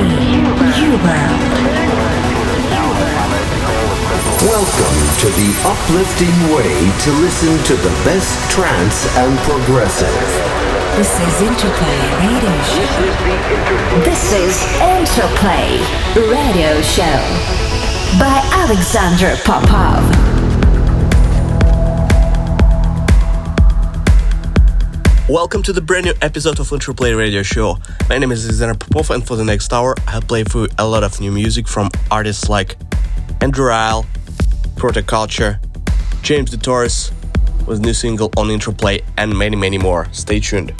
Huber. Welcome to the uplifting way to listen to the best trance and progressive. This is Interplay Radio Show. This is Interplay Radio Show by Alexander Popov. Welcome to the brand new episode of Interplay Radio Show. My name is Alexander Popov, and for the next hour, I'll play you a lot of new music from artists like Andrew Rayel, Protoculture, James DeTorres with new single on Interplay, and many, many more. Stay tuned.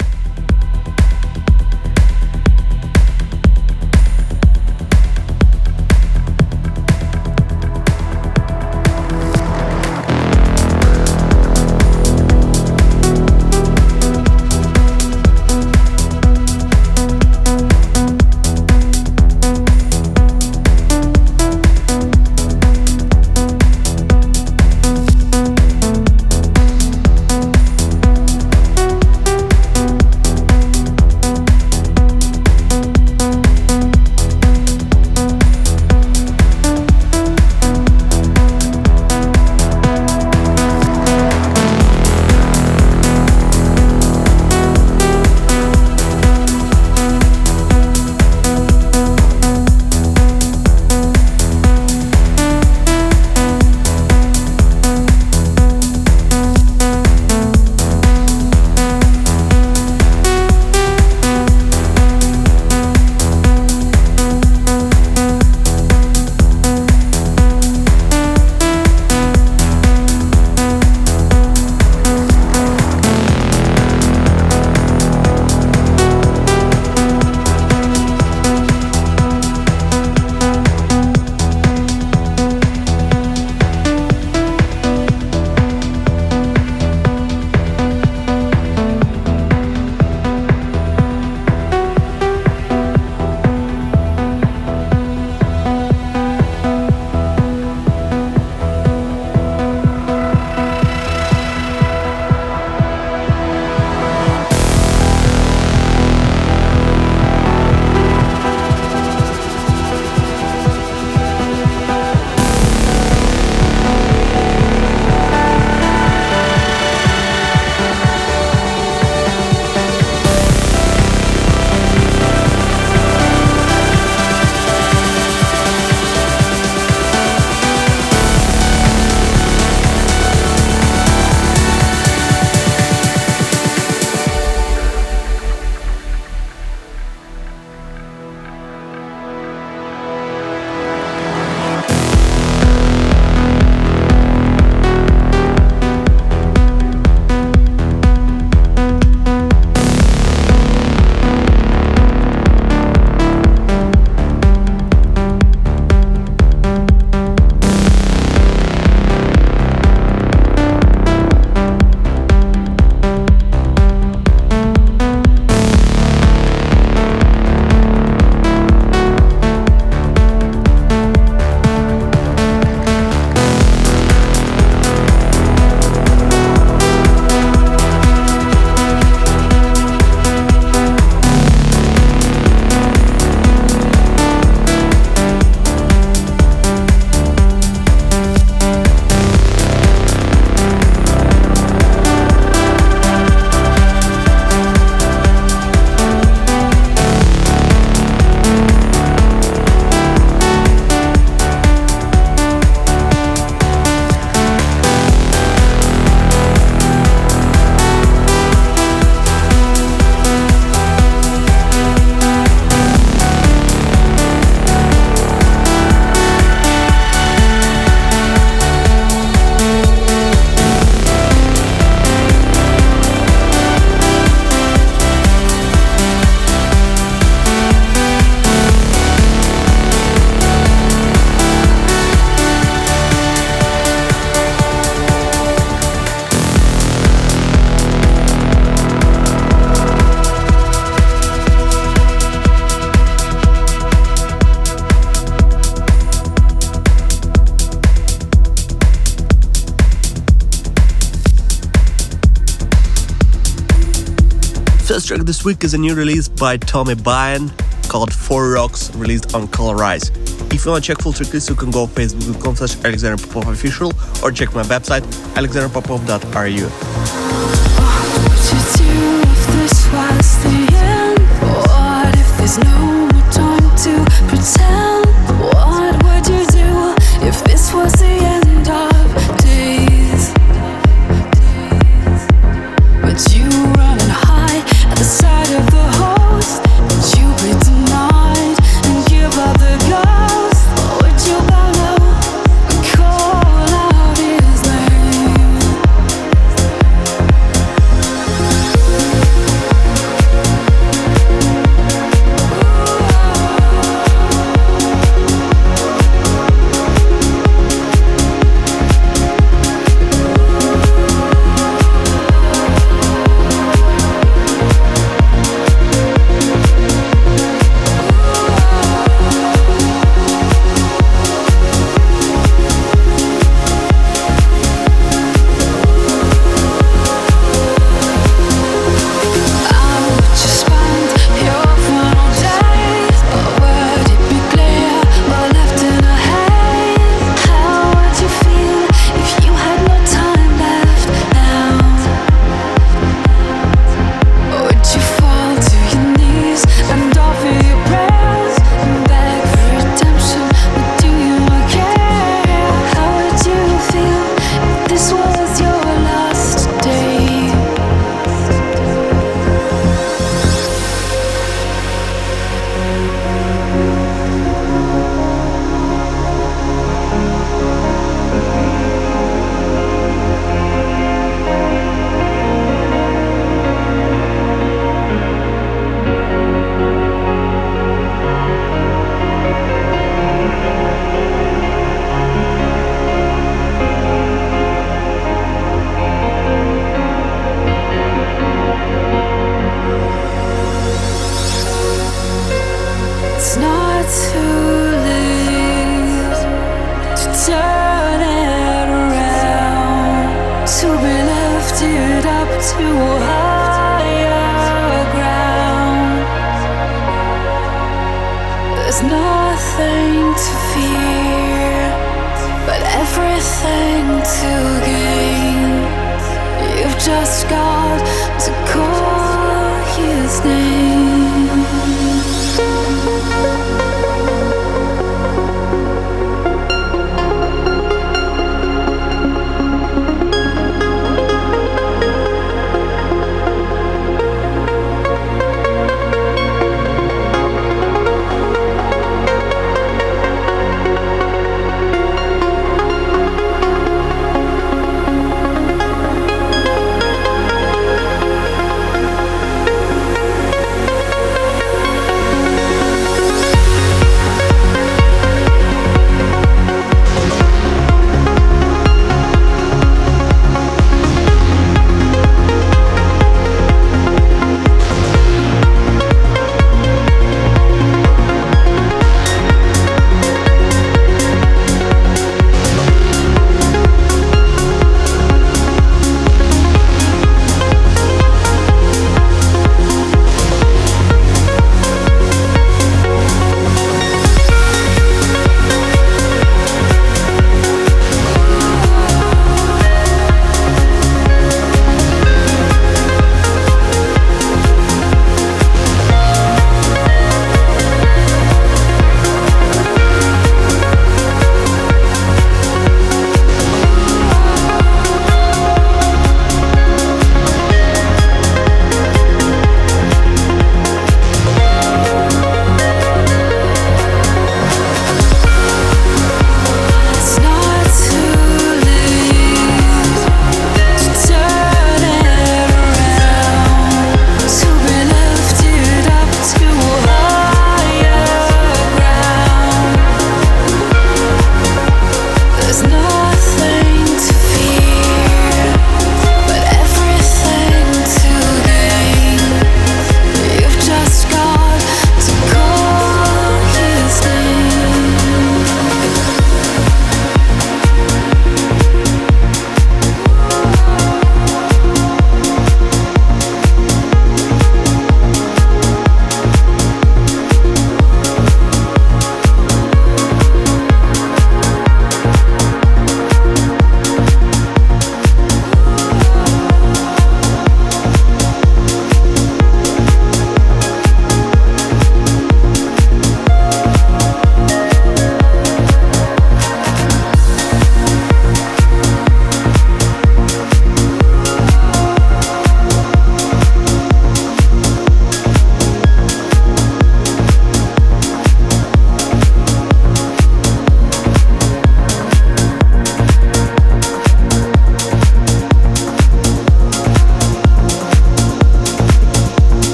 this week is a new release by Tommy Byrne called Four Rocks, released on Colorize. If you want to check full tracklist, you can go facebook.com slash Alexander Popov official or check my website alexanderpopov.ru.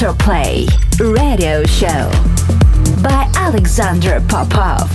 Interplay Radio Show by Alexander Popov.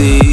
See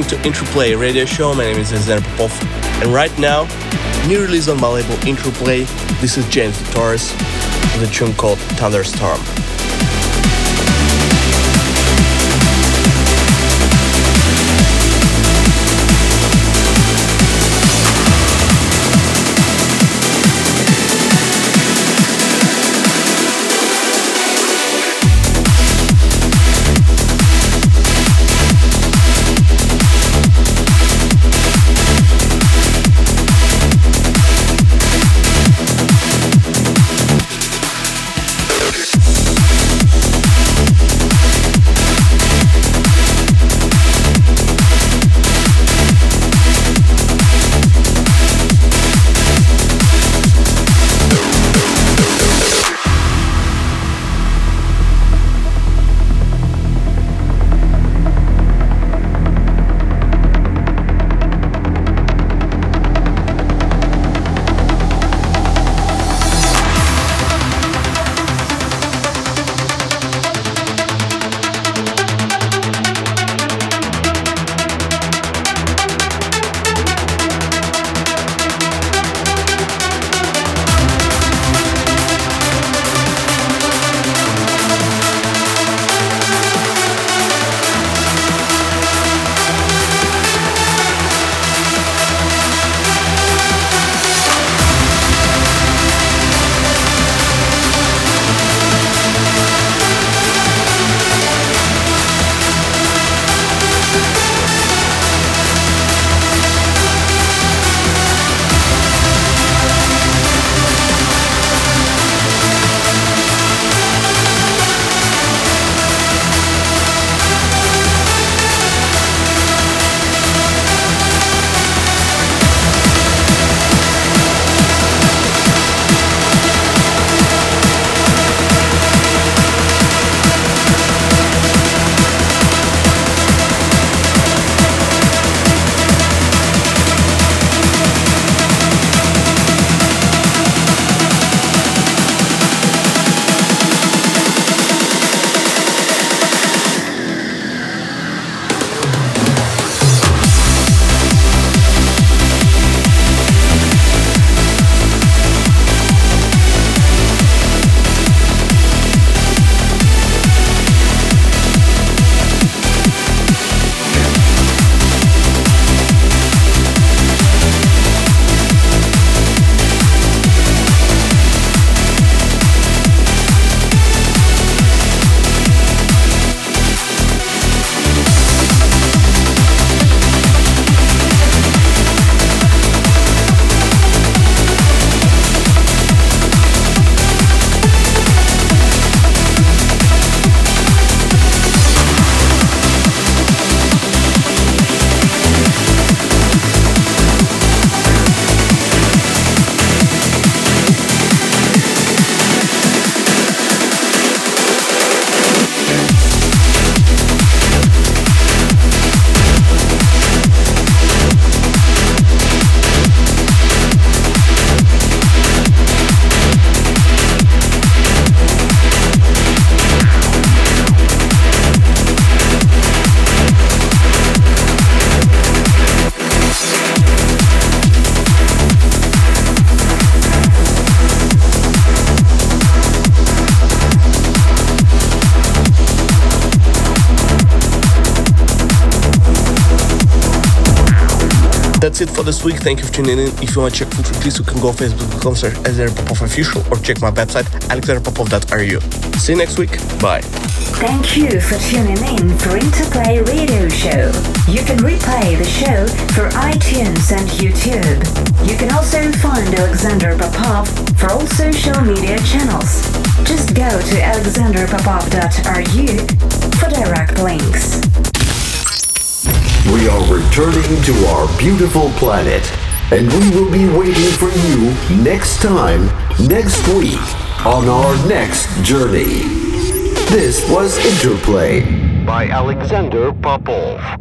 listening to Interplay Radio Show. My name is Alexander Popov, and right now, new release on my label Interplay. This is James Torres with a tune called Thunderstorm. This week. Thank you for tuning in. If you want to check full release, you can go facebook.com slash Popov official or check my website alexanderpopov.ru. See you next week. Bye. Thank you for tuning in for Interplay Radio Show. You can replay the show for iTunes and YouTube. You can also find Alexander Popov for all social media channels. Just go to alexanderpopov.ru for direct links. We are returning to our beautiful planet, and we will be waiting for you next time, next week, on our next journey. This was Interplay by Alexander Popov.